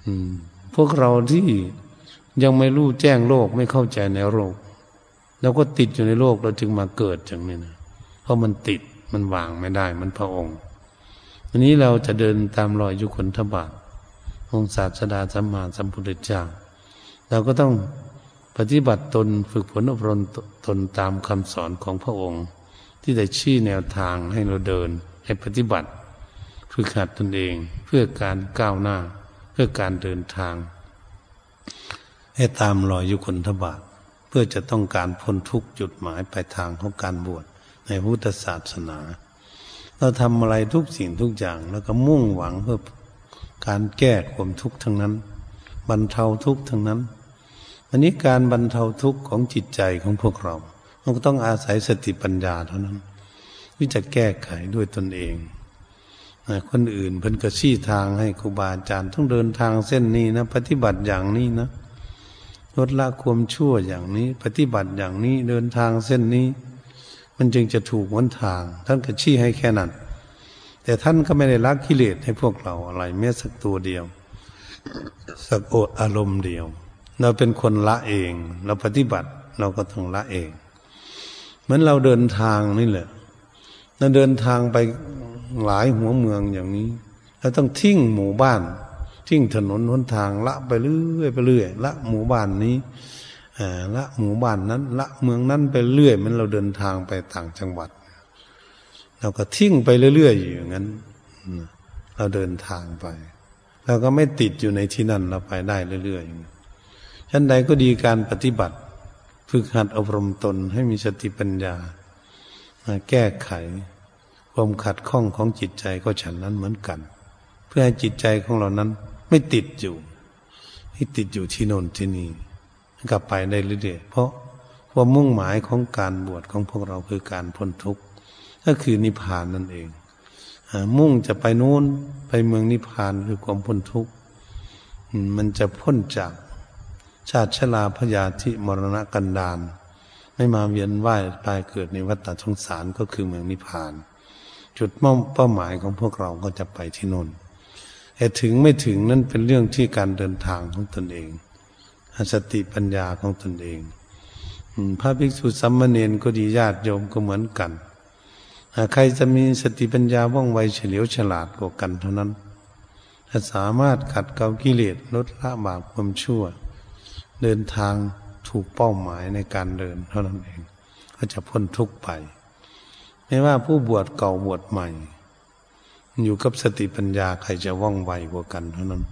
Speaker 1: อืมพวกเราที่ยังไม่รู้แจ้งโลกไม่เข้าใจในโลกเราก็ติดอยู่ในโลกเราจึงมาเกิดจังนี้นะเพราะมันติดมันวางไม่ได้มันพระองค์อันนี้เราจะเดินตามรอยยุคนทบาทองศาสดาสัมมาสัมพุทธเจ้า เราก็ต้องปฏิบัติตนฝึกฝนอบรมตนตามคำสอนของพระองค์ ที่ได้ชี้แนวทางให้เราเดิน ให้ปฏิบัติ ฝึกหัดตนเองเพื่อการก้าวหน้า เพื่อการเดินทาง ให้ตามรอยยุคนทบาทเพื่อจะต้องการพ้นทุกจุดหมายปลายทางของการบวชในพุทธศาสนา เราทำอะไรทุกสิ่งทุกอย่าง แล้วก็มุ่งหวังเพื่อการแก้ความทุกข์ทั้งนั้น บรรเทาทุกข์ทั้งนั้น อันนี้การบรรเทาทุกข์ของจิตใจของพวกเรา มันก็ต้องอาศัยสติปัญญาเท่านั้นที่จะแก้ไขด้วยตนเองคนอื่นเพิ่นก็ชี้ทางให้ครูบาอาจารย์ต้องเดินทางเส้นนี้นะปฏิบัติอย่างนี้นะลดละความชั่วอย่างนี้ ปฏิบัติอย่างนี้เดินทางเส้นนี้ มันจึงจะถูกวันทาง ท่านก็ชี้ให้แค่นั้น แต่ท่านก็ไม่ได้ละกิเลสให้พวกเราอะไรแม้สักตัวเดียว สักโอดอารมณ์เดียว เราเป็นคนละเอง เราปฏิบัติเราก็ต้องละเอง เหมือนเราเดินทางนี่แหละเราเดินทางไปหลายหัวเมืองอย่างนี้แล้วต้องทิ้งหมู่บ้านทิ้งถนนหนทางละไปเรื่อยไปเรื่อยละหมู่บ้านนี้ละหมู่บ้านนั้น ละเมืองนั้นไปเรื่อยมันเราเดินทางไปต่างจังหวัด เราก็ทิ้งไปเรื่อยๆอย่างนั้นเราเดินทางไปเราก็ไม่ติดอยู่ในที่นั่นเราไปได้เรื่อยๆ ชั้นใดก็ดีการปฏิบัติ ฝึกหัดอบรมตนให้มีสติปัญญา แก้ไข ความขัดข้องของจิตใจก็ฉันนั้นเหมือนกัน เพื่อให้จิตใจของเรานั้นไม่ติดอยู่ให้ติดอยู่ที่โน่นที่นี่กลับไปได้เรื่อยๆเพราะความมุ่งหมายของการบวชของพวกเราคือการพ้นทุกข์ก็คือนิพพานนั่นเองมุ่งจะไปนู้นไปเมืองนิพพานคือความพ้นทุกข์มันจะพ้นจาก ชาติชราพยาธิมรณะกันดานไม่มาเวียนว่ายตายเกิดในวัฏฏะสงสารก็คือเมืองนิพพาน จุดมุ่งเป้าหมายของพวกเราก็จะไปที่นนแต่ถึงไม่ถึงนั่นเป็นเรื่องที่การเดินทางของตนเองสติปัญญาของตนเองพระภิกษุสัมมาเนนก็ดีญาติโยมก็เหมือนกันใครจะมีสติปัญญาว่องไวเฉลียวฉลาดกว่ากันเท่านั้นถ้าสามารถขัดเกลากิเลสลดละบาปความชั่ว เดินทางถูกเป้าหมายในการเดินเท่านั้นเองก็จะพ้นทุกข์ไป ไม่ว่าผู้บวชเก่าบวชใหม่ อยู่กับสติปัญญาใครจะว่องไวกว่ากันเท่านั้น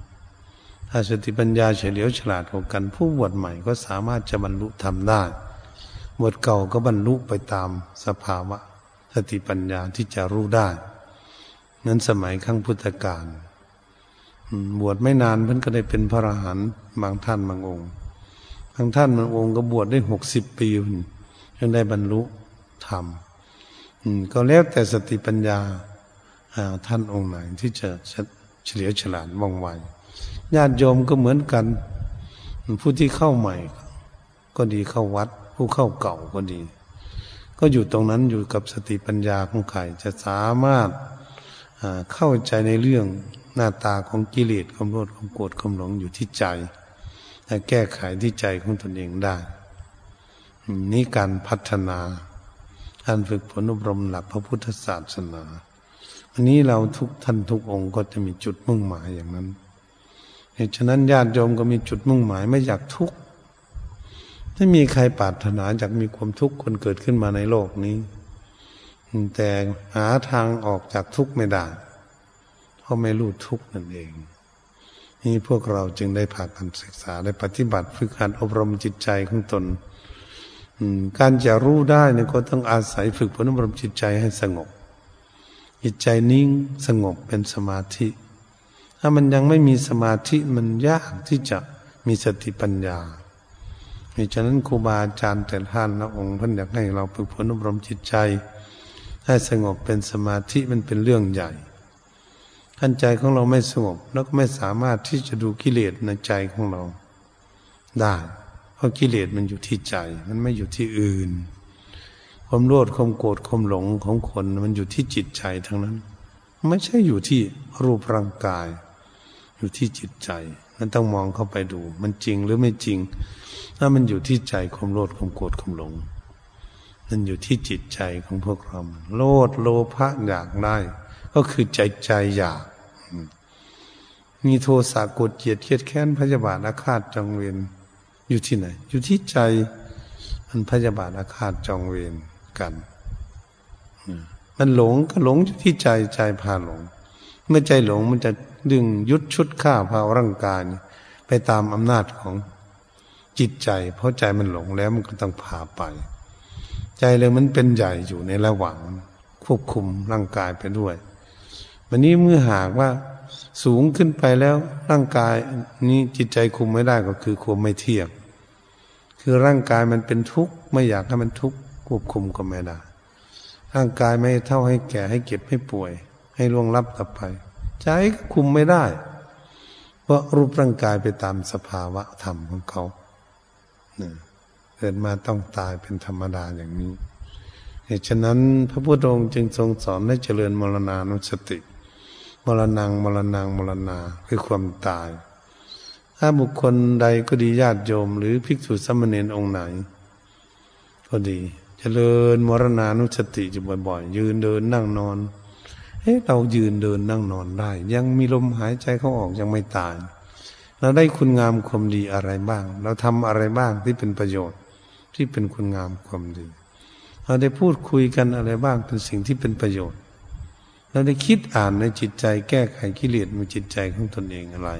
Speaker 1: ถ้าสติปัญญาเฉลียวฉลาดกว่ากัน ผู้บวชใหม่ก็สามารถจะบรรลุทำได้บวชเก่าก็บรรลุไปตามสภาวะ สติปัญญาที่จะรู้ได้ นั้นสมัยขั้งพุทธกาลบวชไม่นานเพิ่นก็ได้เป็นพระอรหันต์บางท่านบางองค์ บางท่านบางองค์กบวชได้หกสิบปีจนได้บรรลุธรรมก็แล้วแต่สติปัญญาท่านองค์ไหนที่จะเฉลียวฉลาดว่องไวญาติโยมก็เหมือนกัน ผู้ที่เข้าใหม่ ก็ดีเข้าวัด ผู้เข้าเก่าก็ดี ก็อยู่ตรงนั้นอยู่กับสติปัญญาของใครจะสามารถเข้าใจในเรื่องหน้าตาของกิเลสความโลภความโกรธความหลงอยู่ที่ใจ และแก้ไขที่ใจของตนเองได้ นี่การพัฒนาการฝึกฝนอบรมหลักพระพุทธศาสนา อันนี้เราทุกท่านทุกองค์ก็จะมีจุดมุ่งหมายอย่างนั้น เหตุฉะนั้นญาติโยมก็มีจุดมุ่งหมายไม่อยากทุกข์ไม่มีใครปรารถนาอยากมีความทุกข์คนเกิดขึ้นมาในโลกนี้ แต่หาทางออกจากทุกข์ไม่ได้ เพราะไม่รู้ทุกข์นั่นเอง นี่พวกเราจึงได้ผ่ากันศึกษาได้ปฏิบัติฝึกหัดอบรมจิตใจของตนการจะรู้ได้เนี่ยก็ต้องอาศัยฝึกฝนอบรมจิตใจให้สงบ จิตใจนิ่งสงบเป็นสมาธิ ถ้ามันยังไม่มีสมาธิมันยากที่จะมีสติปัญญาเหตุฉะนั้นครูบาอาจารย์แต่ท่านละองค์ท่านอยากให้เราฝึกฝนอบรมจิตใจ ให้สงบเป็นสมาธิมันเป็นเรื่องใหญ่ ท่านใจของเราไม่สงบ แล้วก็ไม่สามารถที่จะดูกิเลสในใจของเรา ได้ เพราะกิเลสมันอยู่ที่ใจ มันไม่อยู่ที่อื่น ความโลภความโกรธความหลงของคนมันอยู่ที่จิตใจทั้งนั้น ไม่ใช่อยู่ที่รูปร่างกาย อยู่ที่จิตใจมันต้องมองเข้าไปดู มันจริงหรือไม่จริง ถ้ามันอยู่ที่ใจความโลดความโกรธความหลงมันอยู่ที่จิตใจของพวกเรา โลดโลภะอยากได้ ก็คือใจใจอยาก มีโทสะกดเกียดเครียดแค้นพยาบาทอาฆาตจองเวรอยู่ที่ไหน อยู่ที่ใจมันพยาบาทอาฆาตจองเวรกันมันหลงก็หลงอยู่ที่ใจใจพาหลง เมื่อใจหลงมันจะดึงยุดชุดข้าพาร่างกายไปตามอำนาจของจิตใจ เพราะใจมันหลงแล้วมันก็ต้องพาไป ใจเลยมันเป็นใหญ่อยู่ในระหว่างควบคุมร่างกายไปด้วยวันนี้เมื่อหากว่า สูงขึ้นไปแล้วร่างกายนี้จิตใจคุมไม่ได้ก็คือความไม่เที่ยงคือร่างกายมันเป็นทุกข์ไม่อยากให้มันทุกข์ควบคุมก็ไม่ได้ร่างกายไม่เท่าให้แก่ให้เก็บให้ป่วย ให้ล่วงลับต่อไป ใจก็คุมไม่ได้ เพราะรูปร่างกายไปตามสภาวะธรรมของเขาเกิดมาต้องตายเป็นธรรมดาอย่างนี้เหตุฉะนั้นพระพุทธองค์จึงทรงสอนให้เจริญมรณานุสติ รณงมรณงมรณาคือความตาย ถ้าบุคคลใดก็ดีญาติโยม หรือภิกษุสมณีองค์ไหน ก็ดีเจริญมรณานุสติอยู่บ่อยๆ ยืนเดินนั่งนอนเฮ้เรายืนเดินนั่งนอนได้ ยังมีลมหายใจเข้าออกยังไม่ตาย เราได้คุณงามความดีอะไรบ้าง เราทำอะไรบ้างที่เป็นประโยชน์ ที่เป็นคุณงามความดี เราได้พูดคุยกันอะไรบ้างเป็นสิ่งที่เป็นประโยชน์ เราได้คิดอ่านในจิตใจแก้ไขกิเลสในจิตใจของตนเองอะไร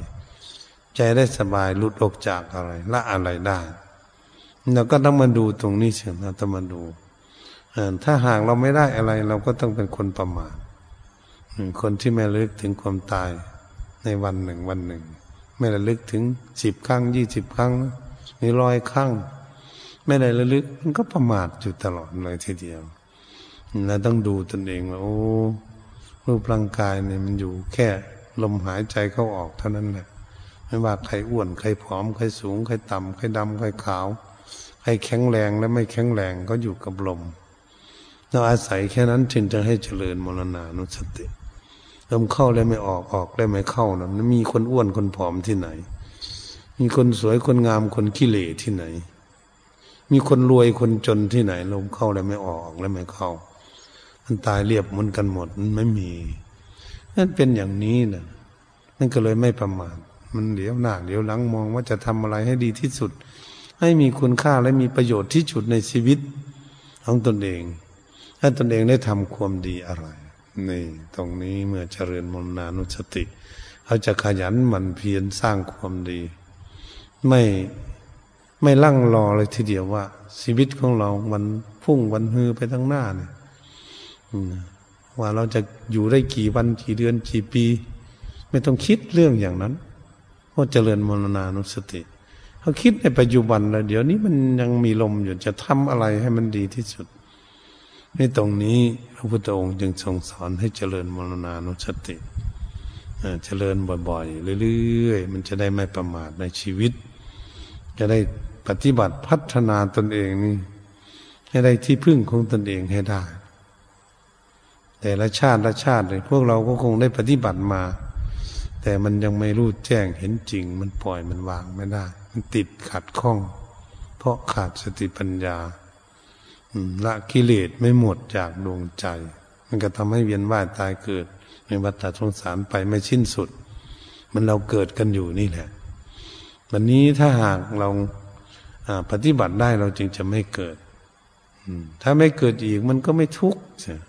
Speaker 1: ใจได้สบายหลุดออกจากอะไรละอะไรได้เราก็ต้องมาดูตรงนี้เสียเราต้องมาดูถ้าหากเราไม่ได้อะไร เราก็ต้องเป็นคนประมาทคนที่ไม่ลึกถึงความตายในวันหนึ่งวันหนึ่ง ไม่ระลึกถึงสิบครั้งยี่สิบครั้งมีร้อยครั้ง ไม่ได้ระลึกมันก็ประมาทอยู่ตลอดเลยทีเดียวแล้วต้องดูตนเองว่าโอ้ รูปร่างกายเนี่ยมันอยู่แค่ลมหายใจเข้าออกเท่านั้นแหละไม่ว่าใครอ้วนใครผอมใครสูงใครต่ำใครดำใครขาวใครแข็งแรงและไม่แข็งแรงก็อยู่กับลมเราอาศัยแค่นั้นจึงจะให้เจริญมรณานุสติลมเข้าแล้วไม่ออกออกแล้วไม่เข้านะมันมีคนอ้วนคนผอมที่ไหน มีคนสวยคนงามคนขี้เหร่ที่ไหน มีคนรวยคนจนที่ไหนลมเข้าแล้วไม่ออกแล้วไม่เข้า มันตายเรียบมันกันหมดมันไม่มีนั่นเป็นอย่างนี้นะนั่นก็เลยไม่ประมาทมันเดี๋ยวหน้าเดี๋ยวหลังมองว่าจะทำอะไรให้ดีที่สุด ให้มีคุณค่าและมีประโยชน์ที่สุดในชีวิตของตนเอง ถ้าตนเองได้ทำความดีอะไรนี่ตรงนี้เมื่อเจริญมรณานุสติเขาจะขยันหมั่นเพียรสร้างความดี ไม่ไม่ลั่งรอเลยทีเดียวว่า ชีวิตของเรามันพุ่งวันฮือไปทั้งหน้าเนี่ย ว่าเราจะอยู่ได้กี่วันกี่เดือนกี่ปี ไม่ต้องคิดเรื่องอย่างนั้นเพราะเจริญมรณานุสติเขาคิดในปัจจุบันแล้วเดี๋ยวนี้มันยังมีลมอยู่จะทำอะไรให้มันดีที่สุดในตรงนี้พระพุทธองค์จึงทรงสอนให้เจริญมรณานุสติเจริญบ่อยๆเรื่อยๆ มันจะได้ไม่ประมาทในชีวิต จะได้ปฏิบัติพัฒนาตนเองนี่ให้ได้ที่พึ่งของตนเองให้ได้ แต่ละชาติละชาติเลยพวกเราก็คงได้ปฏิบัติมา แต่มันยังไม่รู้แจ้งเห็นจริง มันปล่อยมันวางไม่ได้ มันติดขัดข้อง เพราะขาดสติปัญญาละกิเลสไม่หมดจากดวงใจ มันก็ทำให้เวียนว่ายตายเกิด ในวัฏสงสารไปไม่สิ้นสุด มันเราเกิดกันอยู่นี่แหละวันนี้ถ้าหากเราปฏิบัติได้เราจึงจะไม่เกิดถ้าไม่เกิดอีกมันก็ไม่ทุกข์ใช่เพ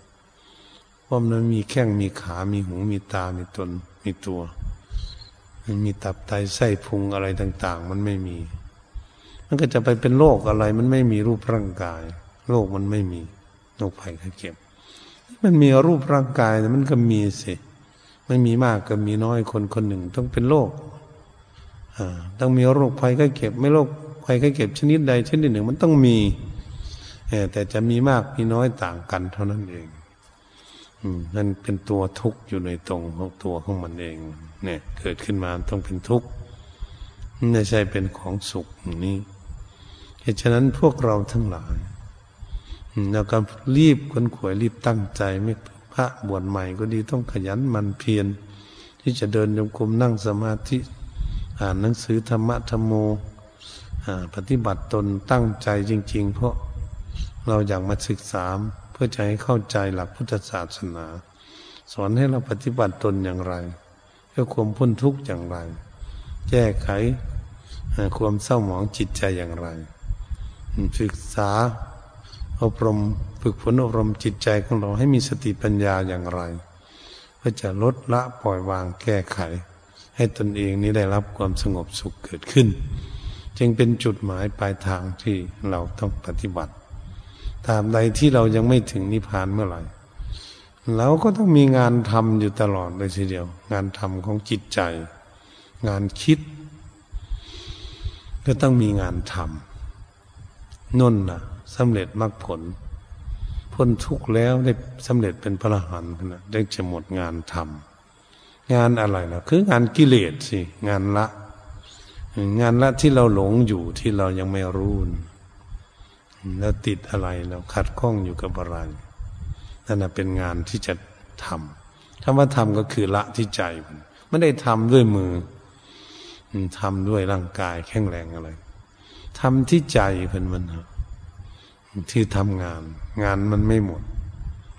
Speaker 1: ราะมันมีแข้งมีขา มีหู มีตา มีตน มีตัว มันมีตับไตไส้พุงอะไรต่าง ๆ มันไม่มี มันก็จะไปเป็นโรคอะไร มันไม่มีรูปร่างกาย โรคมันไม่มีโรคภัยไข้เจ็บ มันมีรูปร่างกายมันก็มีสิไม่มีมากก็มีน้อยคนคนหนึ่งต้องเป็นโรคต้องมีโรคภัยไข้เจ็บ ไม่โรคภัยไข้เจ็บชนิดใดชนิดหนึ่ง มันต้องมีแต่จะมีมากมีน้อยต่างกันเท่านั้นเอง นั่นเป็นตัวทุกข์อยู่ในตรงของตัวของมันเอง เนี่ย เกิดขึ้นมาต้องเป็นทุกข์ไม่ใช่เป็นของสุขนี้เหตุฉะนั้นพวกเราทั้งหลายแล้วก็รีบคนขวยรีบตั้งใจไม่พระบวชใหม่ก็ดีต้องขยันมันเพียรที่จะเดินโยมกลมนั่งสมาธิอ่านหนังสือธรรมะธรรมโมปฏิบัติตนตั้งใจจริง ๆ เพราะเราอยากมาศึกษา พื่อจะให้เข้าใจหลักพุทธศาสนา สอนให้เราปฏิบัติตนอย่างไร เพื่อความพ้นทุกข์อย่างไร แก้ไขความเศร้าหมองจิตใจอย่างไร ศึกษาอบรมฝึกฝนอบรมจิตใจของเราให้มีสติปัญญาอย่างไร เพื่อจะลดละปล่อยวางแก้ไข ให้ตนเองนี้ได้รับความสงบสุขเกิดขึ้น จึงเป็นจุดหมายปลายทางที่เราต้องปฏิบัติ ตามใดที่เรายังไม่ถึงนิพพานเมื่อไหร่เราก็ต้องมีงานทำอยู่ตลอดเลยทีเดียว งานทำของจิตใจ งานคิด ก็ต้องมีงานทำนุ่นนะสำเร็จมรรคผล พ้นทุกข์แล้วได้สำเร็จเป็นพระอรหันต์นะได้จะหมดงานทำงานอะไรล่ะ คืองานกิเลสสิ งานละ งานละที่เราหลงอยู่ที่เรายังไม่รู้ แล้วติดอะไรเราขัดข้องอยู่กับอะไรนั่นเป็นงานที่จะทำคำว่าทำก็คือละที่ใจมันไม่ได้ทำด้วยมือทำด้วยร่างกายแข็งแรงอะไรทำที่ใจเพิ่นมันครับที่ทำงาน งานมันไม่หมด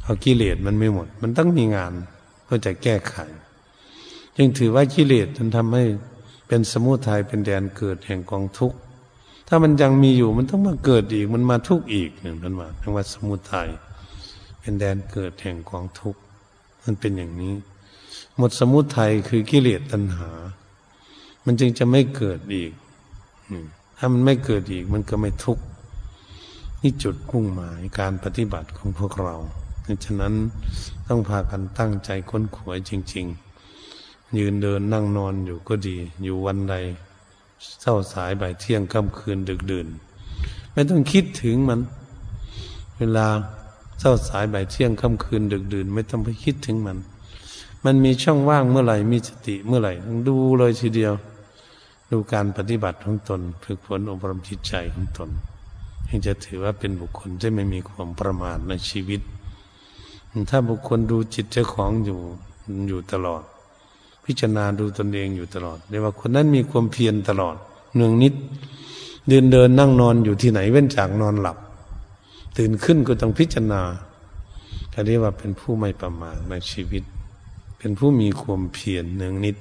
Speaker 1: เอากิเลสมันไม่หมด มันต้องมีงานเพื่อจะแก้ไข จึงถือว่ากิเลสมันทำให้เป็นสมุทัยเป็นแดนเกิดแห่งกองทุกข์ ถ้ามันยังมีอยู่มันต้องมาเกิดอีก มันมาทุกข์อีกหนึ่งนันว่าทั้งว่าสมุทัยเป็นแดนเกิดแห่งกองทุกข์มันเป็นอย่างนี้ หมดสมุทัยคือกิเลสตัณหา มันจึงจะไม่เกิดอีกถ้ามันไม่เกิดอีกมันก็ไม่ทุกข์นี่จุดมุ่งหมายการปฏิบัติของพวกเราดังฉะนั้นต้องพากันตั้งใจค้นขวยจริง ๆ ยืนเดินนั่งนอนอยู่ก็ดี อยู่วันใด เศร้าสายบ่ายเที่ยงค่ำคืนดึกดื่น ไม่ต้องคิดถึงมัน เวลาเช้าสายบ่ายเที่ยงค่ำคืนดึกดื่น ไม่ต้องไปคิดถึงมัน มันมีช่องว่างเมื่อไหร่มีสติเมื่อไหร่ต้องดูเลยทีเดียว ดูการปฏิบัติของตนฝึกฝนอบรมจิตใจของตนจึงจะถือว่าเป็นบุคคลที่ไม่มีความประมาทในชีวิต ถ้าบุคคลดูจิตเจ้าของอยู่อยู่ตลอด พิจารณาดูตนเองอยู่ตลอดเรียกว่าคนนั้นมีความเพียรตลอดเนืองนิดเดินเดินนั่งนอนอยู่ที่ไหนเว้นจากนอนหลับ ตื่นขึ้นก็ต้องพิจารณาก็เรียกว่าเป็นผู้ไม่ประมาทในชีวิต เป็นผู้มีความเพียรเนืองนิด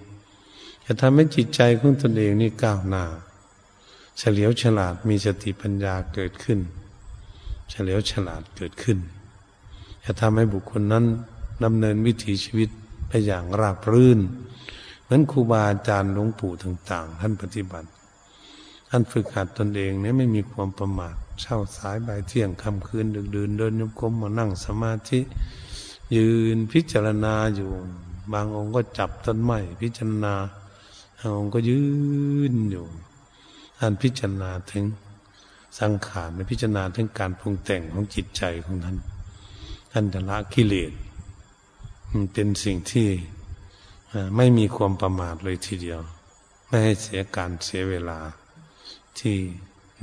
Speaker 1: จะทำให้จิตใจของตนเองนี่ก้าวหน้าเฉลียวฉลาดมีสติปัญญาเกิดขึ้น เฉลียวฉลาดเกิดขึ้นจะทำให้บุคคลนั้นดำเนินวิถีชีวิต ไปอย่างราบรื่นเหมือนครูบาอาจารย์หลวงปู่ต่าง ๆ ท่านปฏิบัติ ท่านฝึกหัดตนเองเนี่ยไม่มีความประมาทเช้าสายบ่ายเที่ยงคำคืนดึกดื่นเดินยมกลมมานั่งสมาธิ ยืนพิจารณาอยู่ บางองค์ก็จับต้นไม้พิจารณาบางองค์ก็ยืนอยู่ท่านพิจารณาถึงสังขารพิจารณาถึงการปรุงแต่งของจิตใจของท่านท่านจะละกิเลส เป็นสิ่งที่ไม่มีความประมาทเลยทีเดียว ไม่ให้เสียการเสียเวลาที่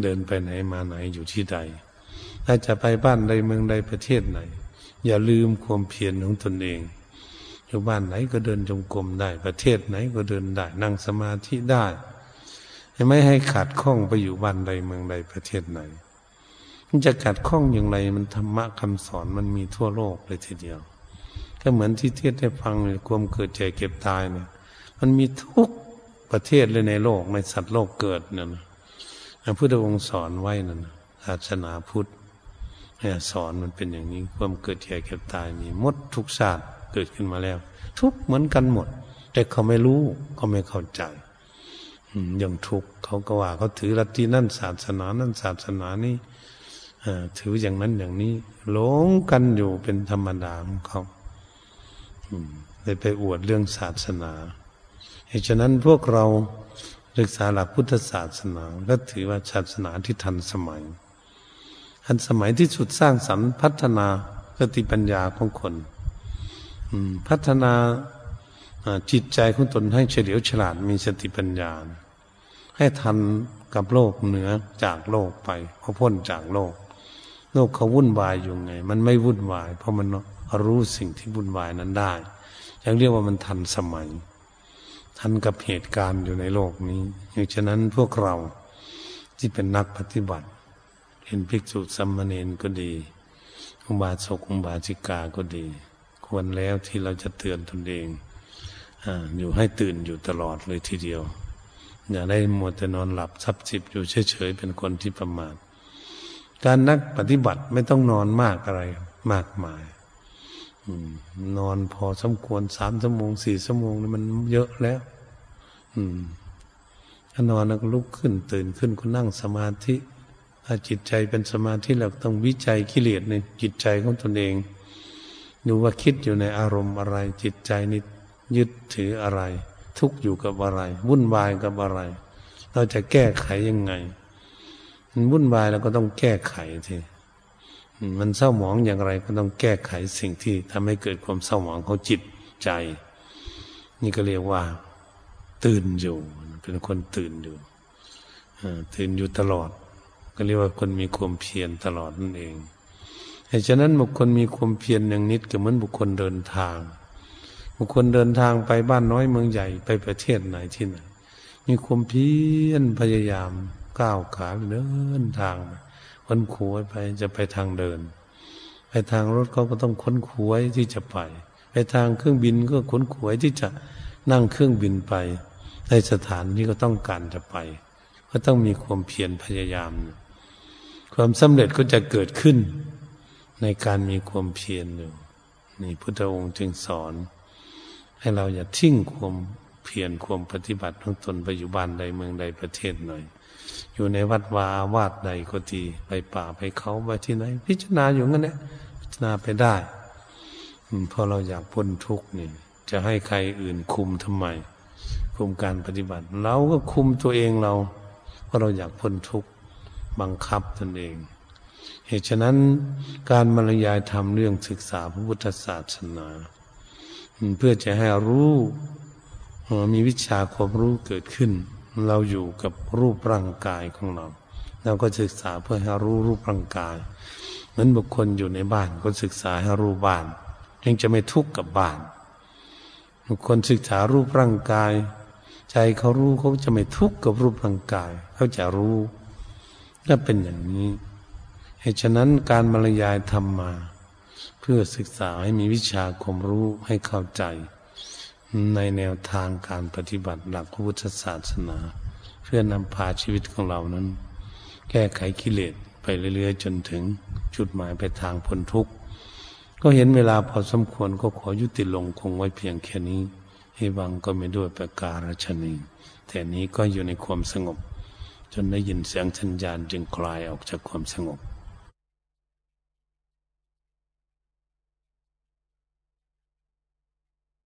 Speaker 1: เดินไปไหนมาไหนอยู่ที่ใดถ้าจะไปบ้านใดเมืองใดประเทศไหน อย่าลืมความเพียรของตนเอง อยู่บ้านไหนก็เดินจงกรมได้ ประเทศไหนก็เดินได้ นั่งสมาธิได้ไม่ให้ขาดข้องไปอยู่บ้านใดเมืองใดประเทศไหนมันจะขาดข้องอย่างไรมันธรรมะคำสอนมันมีทั่วโลกเลยทีเดียว ก็เหมือนที่เทศได้ฟังเลยความเกิดแก่เก็บตายเนี่ย มันมีทุกประเทศเลยในโลกในสัตว์โลกเกิดเนี่ยพระพุทธองค์สอนไว้นั่นศาสนาพุทธสอนมันเป็นอย่างนี้ ความเกิดแก่เก็บตายมีมดทุกศาสตร์เกิดขึ้นมาแล้ว ทุกเหมือนกันหมด แต่เขาไม่รู้เขาไม่เข้าใจอย่างทุกเขาก็ว่าเขาถือลัทธินั่นศาสนานั่นศาสนานี้ถืออย่างนั้นอย่างนี้หลงกันอยู่เป็นธรรมดาของเขา เลยไปอวดเรื่องศาสนาเหตุฉะนั้นพวกเราศึกษาหลักพุทธศาสนาก็ถือว่าศาสนาที่ทันสมัย ทันสมัยที่สุดสร้างสรรค์พัฒนาสติปัญญาของคนพัฒนาจิตใจของตนให้เฉลียวฉลาดมีสติปัญญา ให้ทันกับโลกเหนือจากโลกไปเขาพ้นจากโลก โลกเขาวุ่นวายอยู่ไง มันไม่วุ่นวาย เพราะมัน รู้สิ่งที่วุ่นวายนั้นได้ยังเรียกว่ามันทันสมัย ทันกับเหตุการณ์อยู่ในโลกนี้ดังฉะนั้นพวกเราที่เป็นนักปฏิบัติเห็นภิกษุสัมมาเนนก็ดีอุบาสกอุบาสิกาก็ดี ควรแล้วที่เราจะเตือนตนเองอยู่ให้ตื่นอยู่ตลอดเลยทีเดียว อย่าได้มัวแต่นอนหลับซับสิบอยู่เฉยๆเป็นคนที่ประมาทการนักปฏิบัติไม่ต้องนอนมากอะไรมากมาย นอนพอสมควรสามชั่วโมงสี่ชั่วโมงนี่มันเยอะแล้ว อืมถ้านอนแล้วก็ลุกขึ้นตื่นขึ้นก็นั่งสมาธิถ้าจิตใจเป็นสมาธิเราต้องวิจัยกิเลสในจิตใจของตนเองดูว่าคิดอยู่ในอารมณ์อะไร จิตใจนี่ยึดถืออะไร ทุกข์อยู่กับอะไร วุ่นวายกับอะไร เราจะแก้ไขยังไง มันวุ่นวายเราก็ต้องแก้ไขที มันเศร้าหมองอย่างไรก็ต้องแก้ไขสิ่งที่ทำให้เกิดความเศร้าหมองของจิตใจ นี่ก็เรียกว่า ตื่นอยู่ เป็นคนตื่นอยู่ตื่นอยู่ตลอด ก็เรียกว่าคนมีความเพียรตลอดนั่นเองเหตุฉะนั้นบุคคลมีความเพียรอย่างนิดก็เหมือนบุคคลเดินทาง บุคคลเดินทางไปบ้านน้อยเมืองใหญ่ไปประเทศไหนที่ไหนมีความเพียรพยายามก้าวขาเดินทางไป ค้นขวยไปจะไปทางเดิน ไปทางรถเขาก็ต้องค้นขวยที่จะไป ไปทางเครื่องบินก็ค้นขวยที่จะนั่งเครื่องบินไป ในสถานที่ก็ต้องการจะไป ก็ต้องมีความเพียรพยายาม ความสำเร็จก็จะเกิดขึ้น ในการมีความเพียรอยู่นี่พุทธองค์จึงสอน ให้เราอย่าทิ้งความ เพียรความปฏิบัติของตนไปอยู่บ้านใดเมืองใดประเทศหน่อย อยู่ในวัดวาวาดใดก็ดีไปป่าไปเขาไปที่ไหน พิจารณาอยู่งั้นแหละพิจารณาไปได้เพราะเราอยากพ้นทุกข์นี่ จะให้ใครอื่นคุมทำไม คุมการปฏิบัติ เราก็คุมตัวเองเรา เพราะเราอยากพ้นทุกข์บังคับตนเอง เหตุฉะนั้นการบรรยายธรรมเรื่องศึกษาพระพุทธศาสนา เพื่อจะให้รู้ มีวิชาความรู้เกิดขึ้น เราอยู่กับรูปร่างกายของเรา เราก็ศึกษาเพื่อให้รู้รูปร่างกาย เหมือนบุคคลอยู่ในบ้านก็ศึกษาให้รู้บ้านยังจะไม่ทุกข์กับบ้าน บุคคลศึกษารูปร่างกาย ใจเขารู้เขาจะไม่ทุกข์กับรูปร่างกาย เขาจะรู้ถ้าเป็นอย่างนี้เหตุฉะนั้นการบรรยายธรรมมา เพื่อศึกษาให้มีวิชาความรู้ให้เข้าใจ ในแนวทางการปฏิบัติหลักพุทธศาสนา เพื่อนำพาชีวิตของเรานั้น แก้ไขกิเลสไปเรื่อยๆ จนถึงจุดหมายไปทางพ้นทุกข์ ก็เห็นเวลาพอสมควรก็ขอยุติลงคงไว้เพียงแค่นี้ให้วังก็ไม่ด้วยประการชนีแต่นี้ก็อยู่ในความสงบ จนได้ยินเสียงชัญญาณจึงคลายออกจากความสงบ